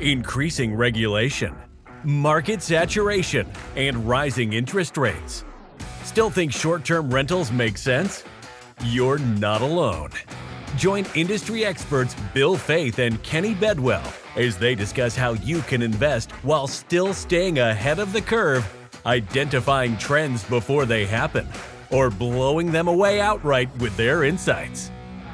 increasing regulation, market saturation, and rising interest rates. Still think short term rentals make sense? You're not alone. Join industry experts Bill Faeth and Kenny Bedwell as they discuss how you can invest while still staying ahead of the curve, identifying trends before they happen, or blowing them away outright with their insights.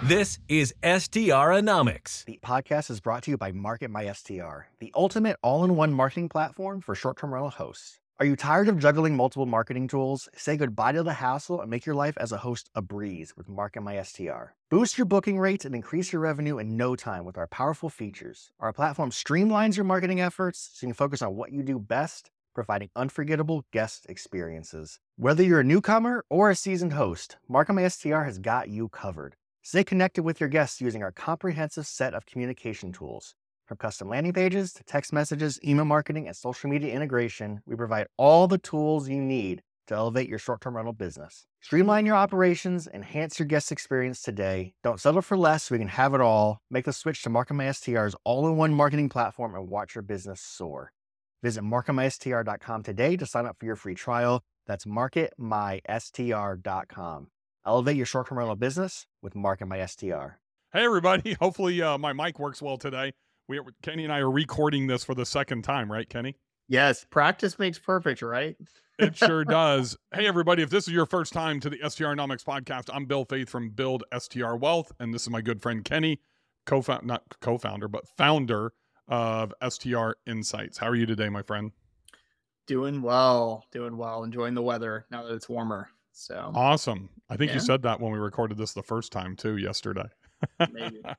This is STRonomics. The podcast is brought to you by Market My STR, the ultimate all in one marketing platform for short term rental hosts. Are you tired of juggling multiple marketing tools? Say goodbye to the hassle and make your life as a host a breeze with Market My STR. Boost your booking rates and increase your revenue in no time with our powerful features. Our platform streamlines your marketing efforts so you can focus on what you do best, providing unforgettable guest experiences. Whether you're a newcomer or a seasoned host, Market My STR has got you covered. Stay connected with your guests using our comprehensive set of communication tools. From custom landing pages to text messages, email marketing, and social media integration, we provide all the tools you need to elevate your short term rental business. Streamline your operations, enhance your guest experience today. Don't settle for less we can have it all. Make the switch to MarketMySTR's all in one marketing platform and watch your business soar. Visit marketmystr.com today to sign up for your free trial. That's marketmystr.com. Elevate your short term rental business with Market My STR. Hey, everybody. Hopefully, uh, my mic works well today. We are, Kenny and I are recording this for the second time, right, Kenny? Yes, practice makes perfect, right? It sure does. Hey, everybody. If this is your first time to the STRonomics podcast, I'm Bill Faeth from Build STR Wealth, and this is my good friend Kenny, co founder, not co founder, but founder of STR Insights. How are you today, my friend? Doing well, doing well, enjoying the weather now that it's warmer. So awesome. I think Yeah. you said that when we recorded this the first time too yesterday. maybe.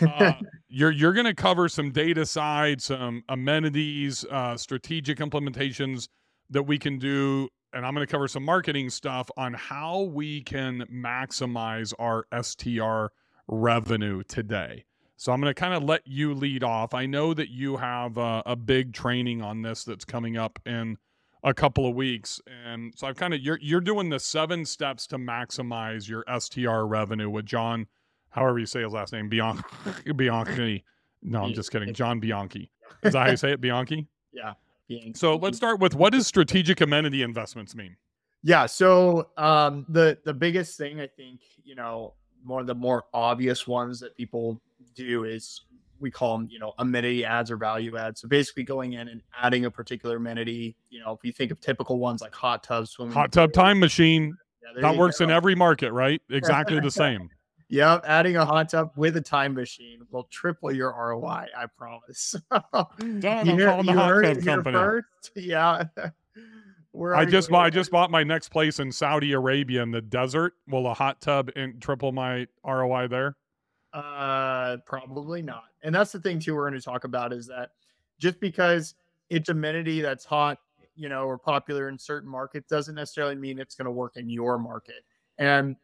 Uh, you're you're going to cover some data side, some amenities, uh, strategic implementations that we can do, and I'm going to cover some marketing stuff on how we can maximize our STR revenue today. So I'm going to kind of let you lead off. I know that you have uh, a big training on this that's coming up in a couple of weeks, and so I've kind of you're you're doing the seven steps to maximize your STR revenue with John however you say his last name, Bianchi. Bianchi. No, I'm just kidding. John Bianchi. Is that how you say it, Bianchi? yeah. being- So let's start with what does strategic amenity investments mean? Yeah. So um, the the biggest thing I think you know one of the more obvious ones that people do is we call them you know amenity ads or value ads. So basically going in and adding a particular amenity. You know, if you think of typical ones like hot tubs, swimming Hot tub pool, time machine. yeah, That works go. in every market, right? Exactly the same. Yep, adding a hot tub with a time machine will triple your ROI. I promise. Done, You I'm hear- calling the you hot heard tub it here company. first? Yeah. Where I just bought I just bought my next place in Saudi Arabia in the desert. Will a hot tub in triple my ROI there? Uh, probably not. And that's the thing too. We're going to talk about is that just because it's amenity that's hot, you know, or popular in certain markets doesn't necessarily mean it's going to work in your market. And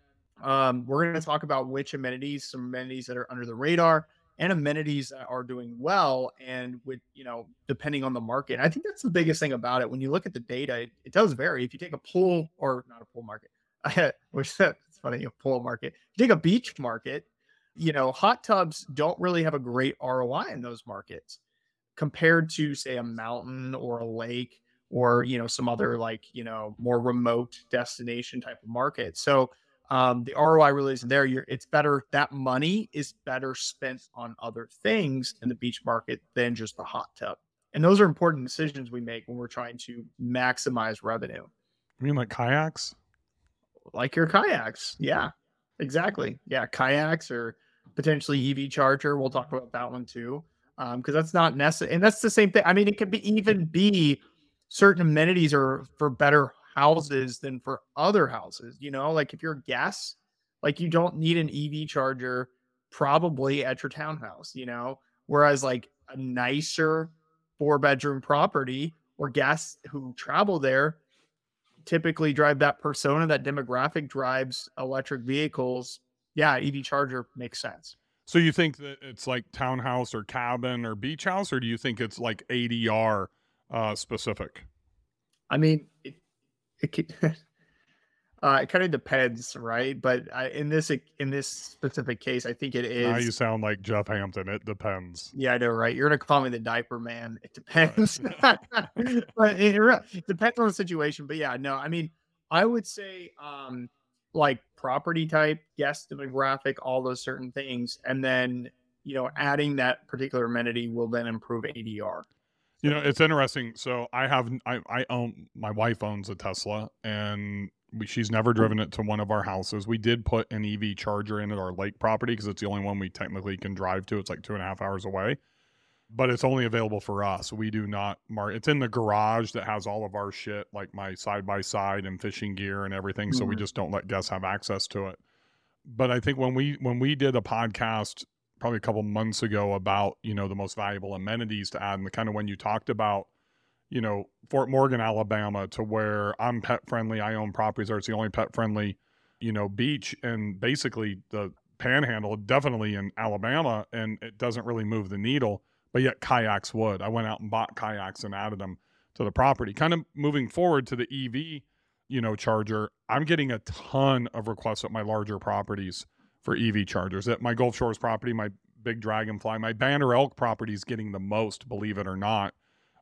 um, we're going to talk about which amenities, some amenities that are under the radar, and amenities that are doing well, and with you know, depending on the market. I think that's the biggest thing about it. When you look at the data, it, it does vary. If you take a pool or not a pool market, which it's funny, a pool market. You take a beach market, you know, hot tubs don't really have a great ROI in those markets compared to, say, a mountain or a lake or, you know, some other like, you know, more remote destination type of market. So, um, the ROI really isn't there. You're, it's better that money is better spent on other things in the beach market than just the hot tub. And those are important decisions we make when we're trying to maximize revenue, I mean like kayaks? like your kayaks. Yeah, exactly. Yeah, kayaks or potentially EV charger. We'll talk about that one too, Um, because that's not necessary. And that's the same thing. I mean, it could be even be certain amenities are for better houses than for other houses. You know, like if you're a guest, like you don't need an EV charger probably at your townhouse. You know, whereas like a nicer four bedroom property or guests who travel there typically drive that persona, that demographic drives electric vehicles. Yeah, EV charger makes sense. So you think that it's like townhouse or cabin or beach house, or do you think it's like ADR uh, specific? I mean, it, it could, Uh, it kind of depends, right? But I, in this in this specific case, I think it is. Now you sound like Jeff Hampton. It depends. Yeah, I know, right? You're gonna call me the diaper man. It depends, but it, it depends on the situation. But yeah, no, I mean, I would say um like property type, guest demographic, all those certain things, and then you know, adding that particular amenity will then improve ADR. You know, it's interesting. So I have I, I own my wife owns a Tesla and we, she's never driven it to one of our houses. We did put an EV charger in at our lake property because it's the only one we technically can drive to. It's like two and a half hours away, but it's only available for us. We do not mark. It's in the garage that has all of our shit, like my side by side and fishing gear and everything. Mm-hmm. So we mm-hmm. just don't let guests have access to it. But I think when we when we did a podcast probably a couple months ago about you know the most valuable amenities to add and the kind of when you talked about you know Fort Morgan, Alabama, to where I'm pet friendly. I own properties there. It's the only pet friendly, you know, beach, and basically the Panhandle definitely in Alabama, and it doesn't really move the needle. But yet kayaks would. I went out and bought kayaks and added them to the property. Kind of moving forward to the EV, you know, charger. I'm getting a ton of requests at my larger properties for EV chargers. At my Gulf Shores property, my big Dragonfly, my Banner Elk property is getting the most, believe it or not.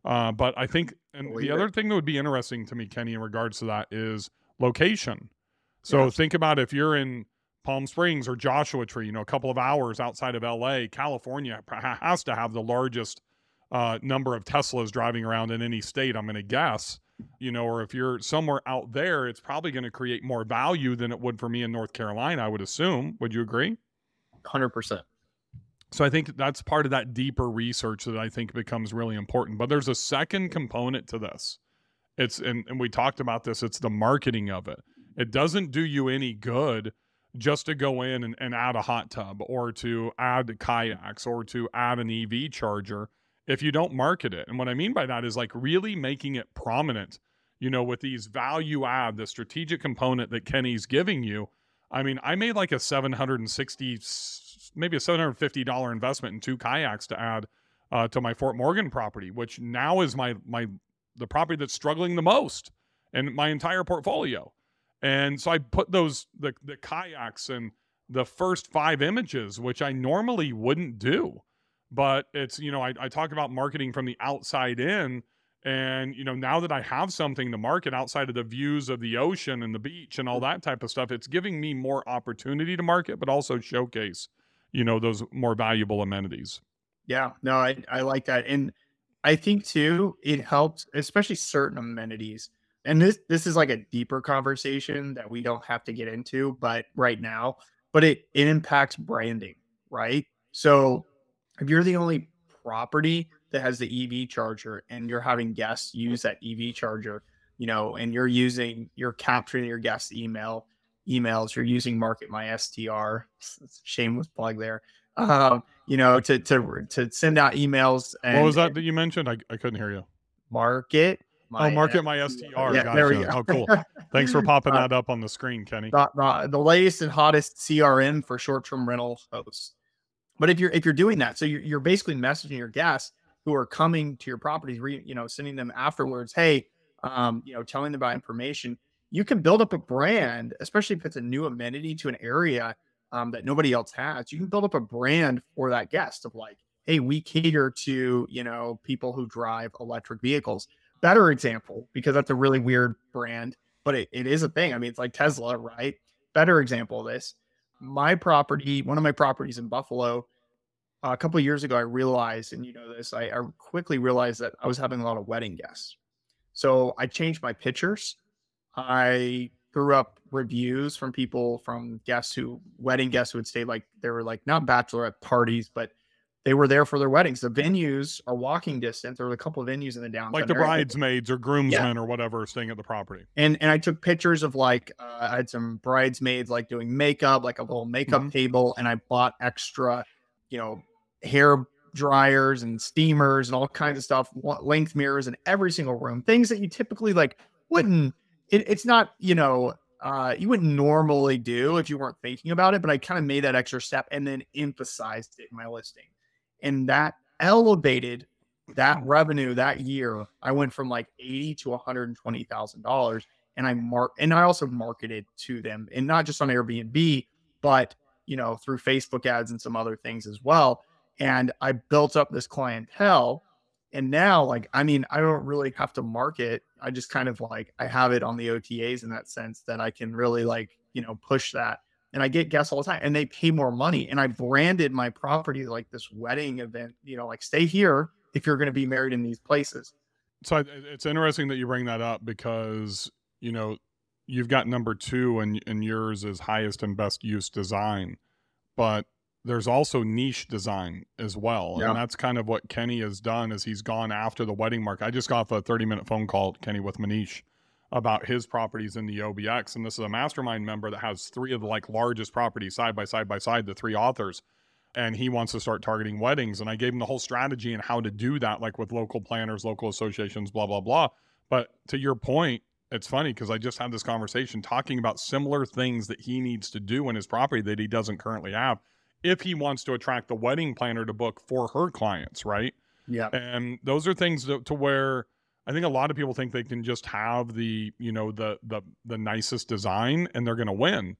Uh, but I think, and the other thing that would be interesting to me, Kenny, in regards to that is location. So yes. think about if you're in Palm Springs or Joshua Tree, you know, a couple of hours outside of LA, California has to have the largest uh, number of Teslas driving around in any state, I'm going to guess. You know, or if you're somewhere out there, it's probably going to create more value than it would for me in North Carolina, I would assume. Would you agree? 100%. So I think that's part of that deeper research that I think becomes really important. But there's a second component to this. It's and, and we talked about this, it's the marketing of it. It doesn't do you any good just to go in and, and add a hot tub or to add kayaks or to add an EV charger if you don't market it. And what I mean by that is like really making it prominent, you know, with these value add, the strategic component that Kenny's giving you. I mean, I made like a 760 maybe a $750 investment in two kayaks to add uh, to my Fort Morgan property, which now is my my the property that's struggling the most in my entire portfolio. And so I put those the the kayaks and the first five images, which I normally wouldn't do. But it's, you know, I, I talk about marketing from the outside in. And, you know, now that I have something to market outside of the views of the ocean and the beach and all that type of stuff, it's giving me more opportunity to market, but also showcase you know those more valuable amenities. Yeah no i, I like that and i think too it helps especially certain amenities and this this is like a deeper conversation that we don't have to get into but right now but it it impacts branding right? So if you're the only property that has the ev charger and you're having guests use that ev charger you know and you're using you're capturing your guest email emails, you're using Market My STR. Shameless plug there. Um, you know, to to to send out emails. And, what was that that you mentioned? I, I couldn't hear you. Market. My oh, market my STR. Yeah, gotcha. there we go. oh, cool. Thanks for popping uh, that up on the screen, Kenny. The, the, the latest and hottest CRM for short-term rental hosts. But if you're if you're doing that, so you're, you're basically messaging your guests who are coming to your properties, re, you know, sending them afterwards, hey, um, you know, telling them about information you can build up a brand, especially if it's a new amenity to an area um, that nobody else has. You can build up a brand for that guest of like, hey, we cater to you know people who drive electric vehicles. Better example because that's a really weird brand, but it, it is a thing. I mean, it's like Tesla, right? Better example of this. My property, one of my properties in Buffalo, a couple years ago, I realized, and you know this, I, I quickly realized that I was having a lot of wedding guests. So I changed my pictures I threw up reviews from people from guests who wedding guests who would stay like they were like not bachelorette parties, but they were there for their weddings. The venues are walking distance. There were a couple of venues in the downtown, like the area. bridesmaids or groomsmen yeah. or whatever, staying at the property. And and I took pictures of like uh, I had some bridesmaids like doing makeup, like a little makeup mm-hmm. table, and I bought extra, you know, hair dryers and steamers and all kinds of stuff, length mirrors in every single room, things that you typically like wouldn't it, it's not you know uh, you wouldn't normally do if you weren't thinking about it, but I kind of made that extra step and then emphasized it in my listing, and that elevated that revenue that year. I went from like eighty to one hundred and twenty thousand dollars and I mark and I also marketed to them and not just on Airbnb, but you know, through Facebook ads and some other things as well. And I built up this clientele. And now, like, I mean, I don't really have to market. I just kind of like I have it on the OTAs in that sense that I can really like, you know, push that. And I get guests all the time and they pay more money. And I branded my property like this wedding event, you know, like stay here if you're going to be married in these places. So it's interesting that you bring that up because you know you've got number two and and yours is highest and best use design, but there's also niche design as well, yeah. and that's kind of what Kenny has done is he's gone after the wedding market. I just got off a 30 minute phone call Kenny with Manish about his properties in the OBX, and this is a mastermind member that has three of the like largest properties side by side by side, the three authors and he wants to start targeting weddings. And I gave him the whole strategy and how to do that, like with local planners, local associations, blah, blah, blah. But to your point, it's funny because I just had this conversation talking about similar things that he needs to do in his property that he doesn't currently have if he wants to attract the wedding planner to book for her clients, right? Yeah. And those are things to, to where I think a lot of people think they can just have the, you know, the the the nicest design and they're going to win.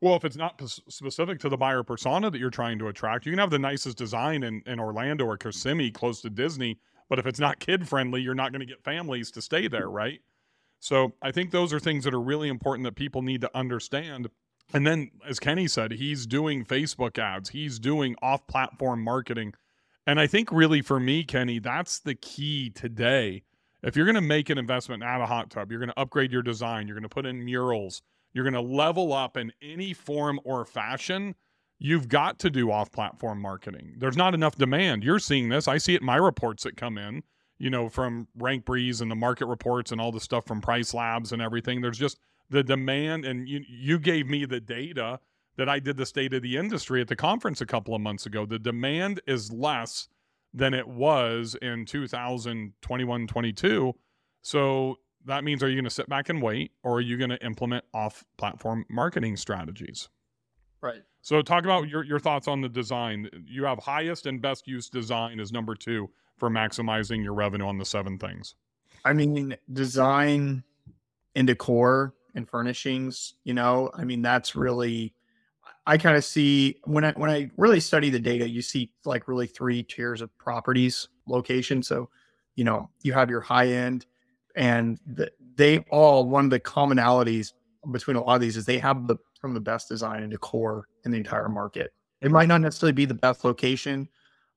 Well, if it's not p- specific to the buyer persona that you're trying to attract, you can have the nicest design in, in Orlando or Kissimmee close to Disney, but if it's not kid friendly, you're not going to get families to stay there, right? So I think those are things that are really important that people need to understand. And then, as Kenny said, he's doing Facebook ads, he's doing off platform marketing. And I think really for me, Kenny, that's the key today. If you're going to make an investment add a hot tub, you're going to upgrade your design, you're going to put in murals, you're going to level up in any form or fashion, you've got to do off platform marketing. There's not enough demand. You're seeing this. I see it in my reports that come in, you know, from RankBreeze and the market reports and all the stuff from PriceLabs and everything. There's just the demand. And you, you gave me the data that I did the state of the industry at the conference a couple of months ago. The demand is less than it was in 2021 22. So that means are you going to sit back and wait or are you going to implement off platform marketing strategies? Right. So talk about your, your thoughts on the design. You have highest and best use design is number two for maximizing your revenue on the seven things. I mean, design and decor and furnishings, you know, I mean, that's really I kind of see when I when I really study the data, you see like really three tiers of properties location. So, you know, you have your high end, and the, they all one of the commonalities between a lot of these is they have the from the best design and decor in the entire market. It might not necessarily be the best location,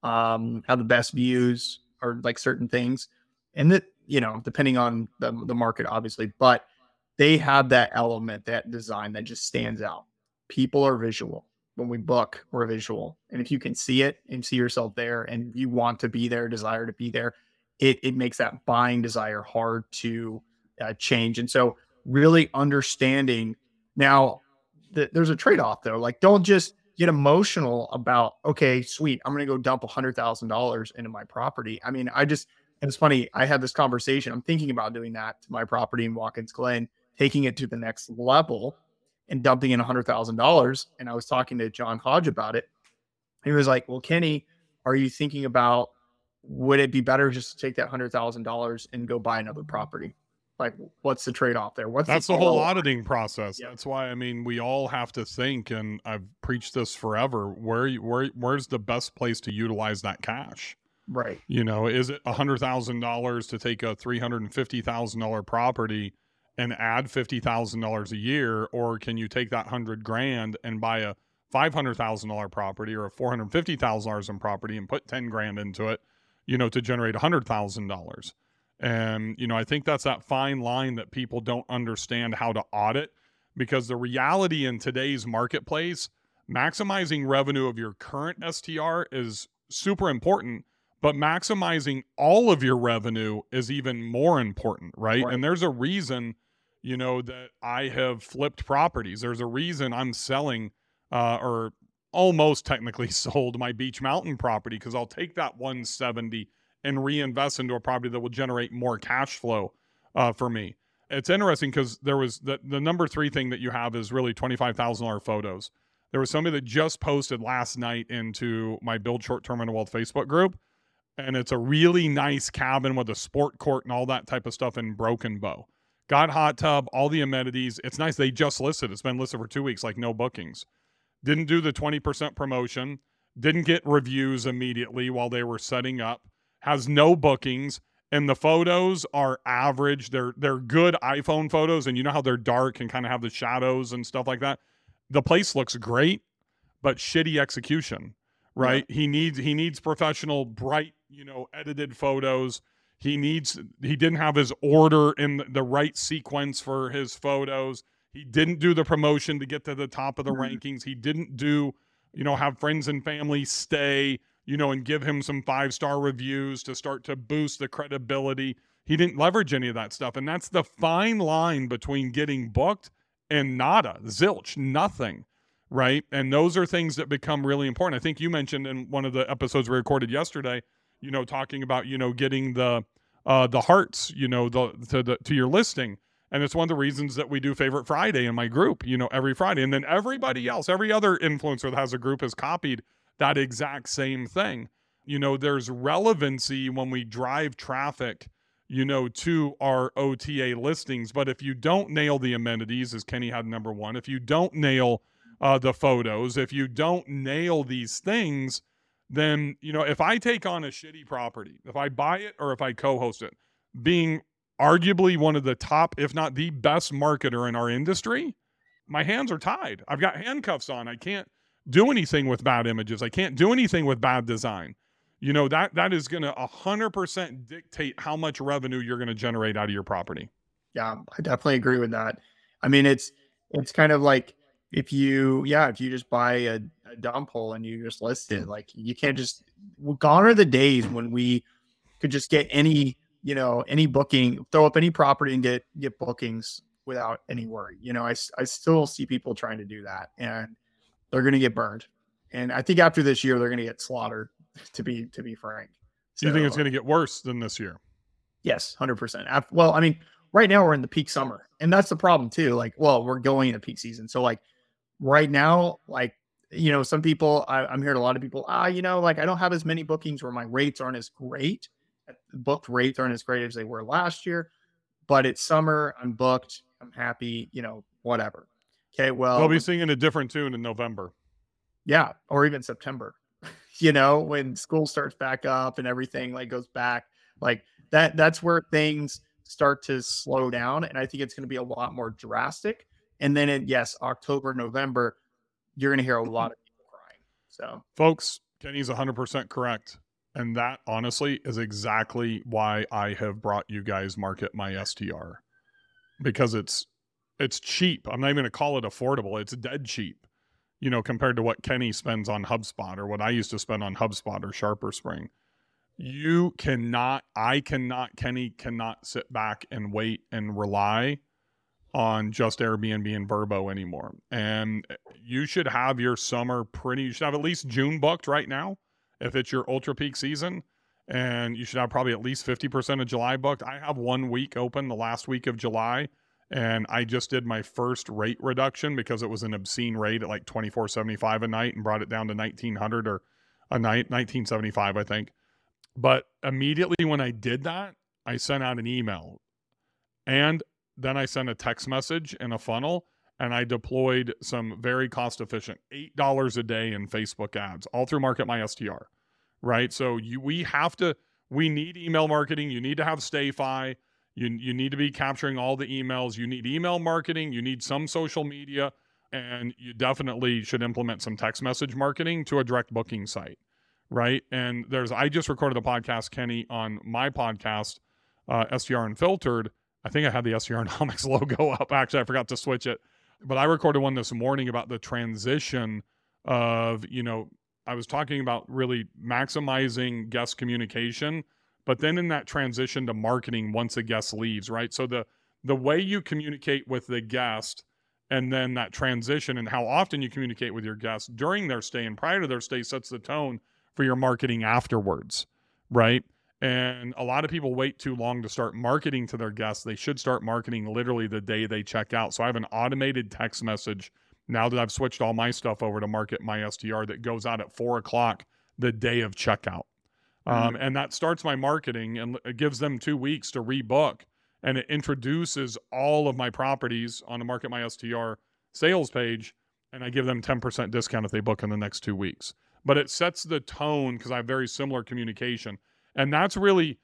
um, have the best views or like certain things, and that you know depending on the the market, obviously, but they have that element, that design that just stands out. People are visual. When we book, we're visual, and if you can see it and see yourself there, and you want to be there, desire to be there, it it makes that buying desire hard to uh, change. And so, really understanding now there's a trade off though. Like, don't just get emotional about okay, sweet, I'm going to go dump a hundred thousand dollars into my property. I mean, I just it's funny. I had this conversation. I'm thinking about doing that to my property in Watkins Glen, taking it to the next level and dumping in a hundred thousand dollars. And I was talking to John Hodge about it. He was like, "Well, Kenny, are you thinking about would it be better just to take that hundred thousand dollars and go buy another property? Like, what's the trade off there? What's that's the, the whole auditing process. Yep. That's why I mean we all have to think, and I've preached this forever. Where where where's the best place to utilize that cash? Right. You know, is it a hundred thousand dollars to take a three hundred and fifty thousand dollar property and add fifty thousand dollars a year, or can you take that hundred grand and buy a five hundred thousand dollar property or a four hundred fifty thousand dollars in property and put ten grand into it? you know, to generate $100,000. And, you know, I think that's that fine line that people don't understand how to audit because the reality in today's marketplace, maximizing revenue of your current STR is super important, but maximizing all of your revenue is even more important, right? right? And there's a reason, you know, that I have flipped properties. There's a reason I'm selling uh, or almost technically sold my Beech Mountain property because I'll take that 170 and reinvest into a property that will generate more cash flow uh, for me. It's interesting because there was the, the number three thing that you have is really $25,000 photos. There was somebody that just posted last night into my Build Short Term Rental Wealth Facebook group. And it's a really nice cabin with a sport court and all that type of stuff in Broken Bow. Got hot tub, all the amenities. It's nice. They just listed. It's been listed for two weeks, like no bookings. Didn't do the 20% promotion. Didn't get reviews immediately while they were setting up. Has no bookings. And the photos are average. They're they're good iPhone photos, and you know how they're dark and kind of have the shadows and stuff like that. The place looks great, but shitty execution. Right? Yeah. He needs he needs professional, bright, you know, edited photos he needs he didn't have his order in the right sequence for his photos. He didn't do the promotion to get to the top of the mm-hmm. rankings. He didn't do, you know, have friends and family stay, you know, and give him some five-star reviews to start to boost the credibility. He didn't leverage any of that stuff. And that's the fine line between getting booked and nada, zilch, nothing right? And those are things that become really important. I think you mentioned in one of the episodes we recorded yesterday you know, talking about, you know, getting the uh, the hearts, you know, the to the to your listing. And it's one of the reasons that we do Favorite Friday in my group, you know, every Friday. And then everybody else, every other influencer that has a group has copied that exact same thing. You know, there's relevancy when we drive traffic, you know, to our OTA listings. But if you don't nail the amenities, as Kenny had number one, if you don't nail uh, the photos, if you don't nail these things, then you know if I take on a shitty property, if I buy it or if I co-host it, being arguably one of the top, if not the best marketer in our industry, my hands are tied. I've got handcuffs on. I can't do anything with bad images. I can't do anything with bad design. You know that that is going to a hundred percent dictate how much revenue you're going to generate out of your property. Yeah, I definitely agree with that. I mean, it's it's kind of like if you yeah if you just buy a, a dump hole and you just list it like you can't just well, gone are the days when we could just get any you know any booking throw up any property and get get bookings without any worry you know i, I still see people trying to do that and they're going to get burned. And i think after this year they're going to get slaughtered to be to be frank. So, you think it's going to get worse than this year? Yes 100% well i mean right now we're in the peak summer and that's the problem too like well we're going into peak season. So like right now, like, you know, some people, I, I'm hearing a lot of people, ah, you know, like I don't have as many bookings where my rates aren't as great. Booked rates aren't as great as they were last year, but it's summer. I'm booked. I'm happy, you know, whatever. Okay. Well, we'll be singing a different tune in November. Yeah. Or even September, you know, when school starts back up and everything like goes back like that. That's where things start to slow down. And I think it's going to be a lot more drastic and then, in, yes, October, November, you're going to hear a mm-hmm. lot of people crying. So, folks, Kenny's 100% correct. And that honestly is exactly why I have brought you guys Market My STR because it's it's cheap. I'm not even going to call it affordable. It's dead cheap, you know, compared to what Kenny spends on HubSpot or what I used to spend on HubSpot or SharpSpring. You cannot, I cannot, Kenny cannot sit back and wait and rely on just Airbnb and Vrbo anymore. And you should have your summer pretty, you should have at least June booked right now if it's your ultra peak season. And you should have probably at least 50% of July booked. I have one week open the last week of July. And I just did my first rate reduction because it was an obscene rate at like 24.75 a night and brought it down to 1900 or a night, 1975, I think. But immediately when I did that, I sent out an email and then I sent a text message in a funnel and I deployed some very cost efficient $8 a day in Facebook ads all through Market My STR. Right. So you, we have to, we need email marketing. You need to have StayFi. You, you need to be capturing all the emails. You need email marketing. You need some social media. And you definitely should implement some text message marketing to a direct booking site. Right. And there's, I just recorded a podcast, Kenny, on my podcast, uh, STR Unfiltered I think I had the STRonomics logo up. Actually, I forgot to switch it. But I recorded one this morning about the transition of, you know, I was talking about really maximizing guest communication, but then in that transition to marketing once a guest leaves, right? So the the way you communicate with the guest and then that transition and how often you communicate with your guests during their stay and prior to their stay sets the tone for your marketing afterwards, right? And a lot of people wait too long to start marketing to their guests. They should start marketing literally the day they check out. So I have an automated text message now that I've switched all my stuff over to Market My STR that goes out at four o'clock the day of checkout. Mm-hmm. Um, and that starts my marketing and it gives them two weeks to rebook. and it introduces all of my properties on the Market My STR sales page, and I give them 10% discount if they book in the next two weeks. But it sets the tone because I have very similar communication. And that's really,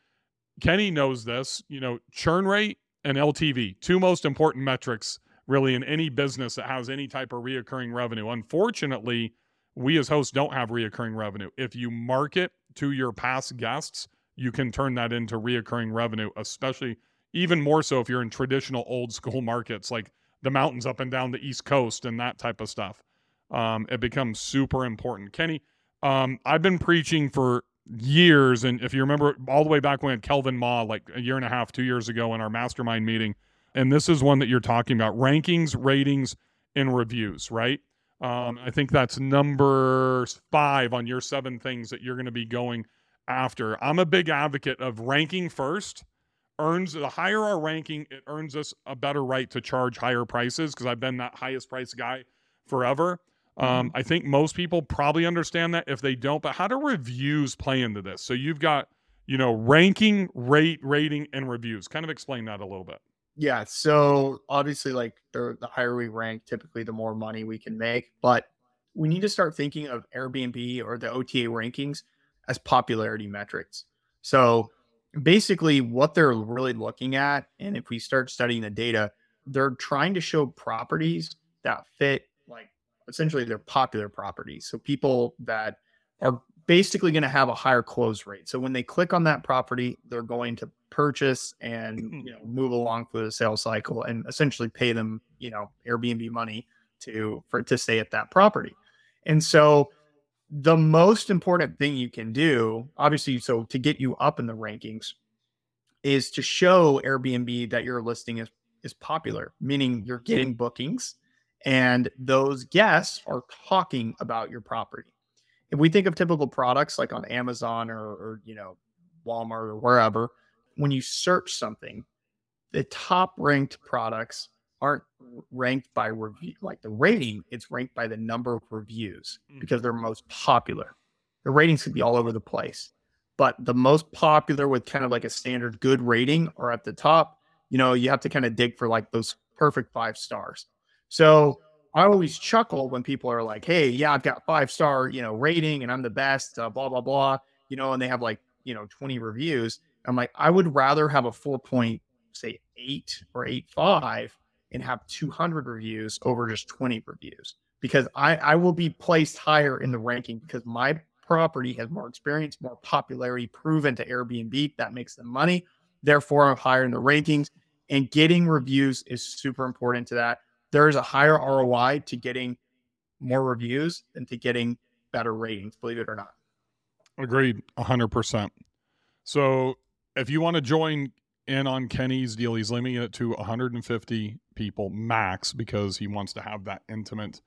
Kenny knows this, you know, churn rate and LTV, two most important metrics really in any business that has any type of reoccurring revenue. Unfortunately, we as hosts don't have reoccurring revenue. If you market to your past guests, you can turn that into reoccurring revenue, especially even more so if you're in traditional old school markets like the mountains up and down the East Coast and that type of stuff. Um, it becomes super important. Kenny, um, I've been preaching for years, and if you remember all the way back when Kelvin Ma, like a year and a half, two years ago in our mastermind meeting, and this is one that you're talking about rankings, ratings, and reviews, right? Um, I think that's number five on your seven things that you're going to be going after. I'm a big advocate of ranking first. Earns the higher our ranking, it earns us a better right to charge higher prices because I've been that highest price guy forever. Um, I think most people probably understand that. If they don't, but how do reviews play into this? So you've got, you know, ranking, rate, rating, and reviews. Kind of explain that a little bit. Yeah. So obviously, like the, the higher we rank, typically the more money we can make. But we need to start thinking of Airbnb or the OTA rankings as popularity metrics. So basically, what they're really looking at, and if we start studying the data, they're trying to show properties that fit like essentially they're popular properties. So people that are basically going to have a higher close rate. So when they click on that property, they're going to purchase and mm-hmm. you know move along through the sales cycle and essentially pay them, you know, Airbnb money to for to stay at that property. And so the most important thing you can do, obviously, so to get you up in the rankings is to show Airbnb that your listing is is popular, meaning you're getting bookings and those guests are talking about your property. If we think of typical products like on Amazon or, or you know Walmart or wherever, when you search something, the top ranked products aren't ranked by review like the rating it's ranked by the number of reviews Mm. because they're most popular the ratings could be all over the place but the most popular with kind of like a standard good rating are at the top you know you have to kind of dig for like those perfect five stars so i always chuckle when people are like hey yeah i've got five star you know rating and i'm the best uh, blah blah blah you know and they have like you know 20 reviews i'm like i would rather have a four point say eight or eight five and have 200 reviews over just 20 reviews because I, I will be placed higher in the ranking because my property has more experience, more popularity proven to Airbnb. That makes them money. Therefore, I'm higher in the rankings. And getting reviews is super important to that. There is a higher ROI to getting more reviews than to getting better ratings, believe it or not. Agreed, 100%. So if you want to join in on Kenny's deal, he's limiting it to 150 people max because he wants to have that intimate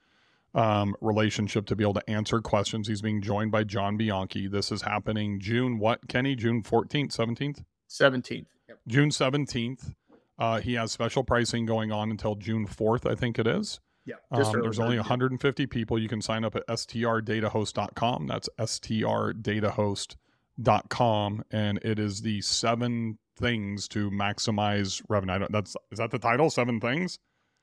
um, relationship to be able to answer questions. He's being joined by John Bianchi. This is happening June what, Kenny? June 14th, 17th? 17th. Yep. June 17th. Uh, he has special pricing going on until June 4th, I think it is. Yeah. Um, there's only 150 people. You can sign up at strdatahost.com. That's strdatahost.com, and it is the seven things to maximize revenue. I don't, that's is that the title? Seven things.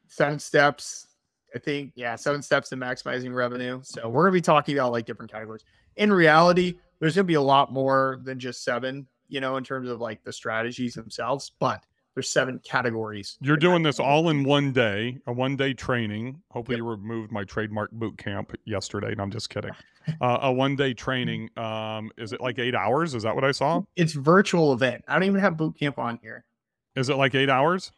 seven steps. I think, yeah, seven steps to maximizing revenue. So we're gonna be talking about like different categories. In reality, there's gonna be a lot more than just seven, you know, in terms of like the strategies themselves, but there's seven categories. You're doing this all in one day, a one day training. Hopefully, Yep. you removed my trademark boot camp yesterday. And I'm just kidding. Uh, a one day training. Um, is it like eight hours? Is that what I saw? It's virtual event. I don't even have boot camp on here. Is it like eight hours?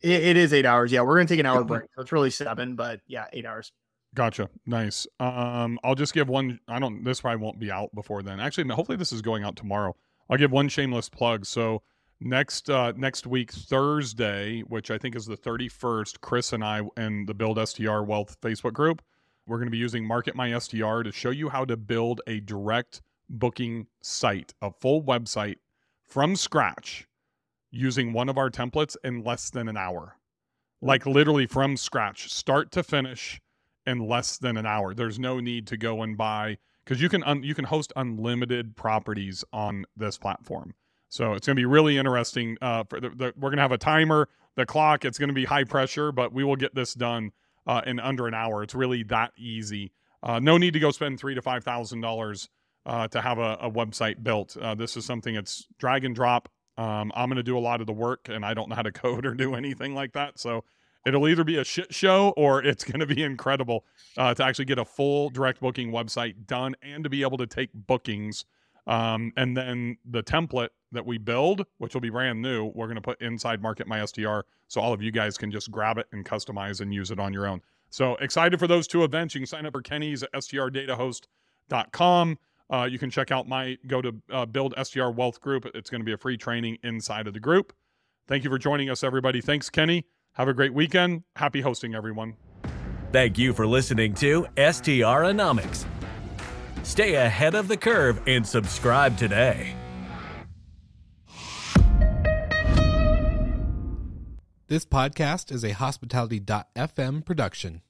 It, it is eight hours. Yeah, we're gonna take an hour break. So it's really seven, but yeah, eight hours. Gotcha. Nice. Um, I'll just give one. I don't. This probably won't be out before then. Actually, hopefully this is going out tomorrow. I'll give one shameless plug. So next uh, next week Thursday, which I think is the thirty first, Chris and I and the Build STR Wealth Facebook group, we're going to be using Market My STR to show you how to build a direct booking site, a full website from scratch, using one of our templates in less than an hour, like literally from scratch, start to finish in less than an hour. There's no need to go and buy because you can un- you can host unlimited properties on this platform. So it's going to be really interesting. Uh, the, the, we're going to have a timer, the clock. It's going to be high pressure, but we will get this done uh, in under an hour. It's really that easy. Uh, no need to go spend three to five thousand dollars uh, to have a, a website built. Uh, this is something that's drag and drop. Um, I'm going to do a lot of the work, and I don't know how to code or do anything like that. So it'll either be a shit show or it's going to be incredible uh, to actually get a full direct booking website done and to be able to take bookings. Um, and then the template that we build, which will be brand new, we're going to put inside Market My STR so all of you guys can just grab it and customize and use it on your own. So excited for those two events. You can sign up for Kenny's at strdatahost.com. Uh, you can check out my go to uh, Build STR Wealth Group. It's going to be a free training inside of the group. Thank you for joining us, everybody. Thanks, Kenny. Have a great weekend. Happy hosting, everyone. Thank you for listening to STRonomics. Stay ahead of the curve and subscribe today. This podcast is a hospitality.fm production.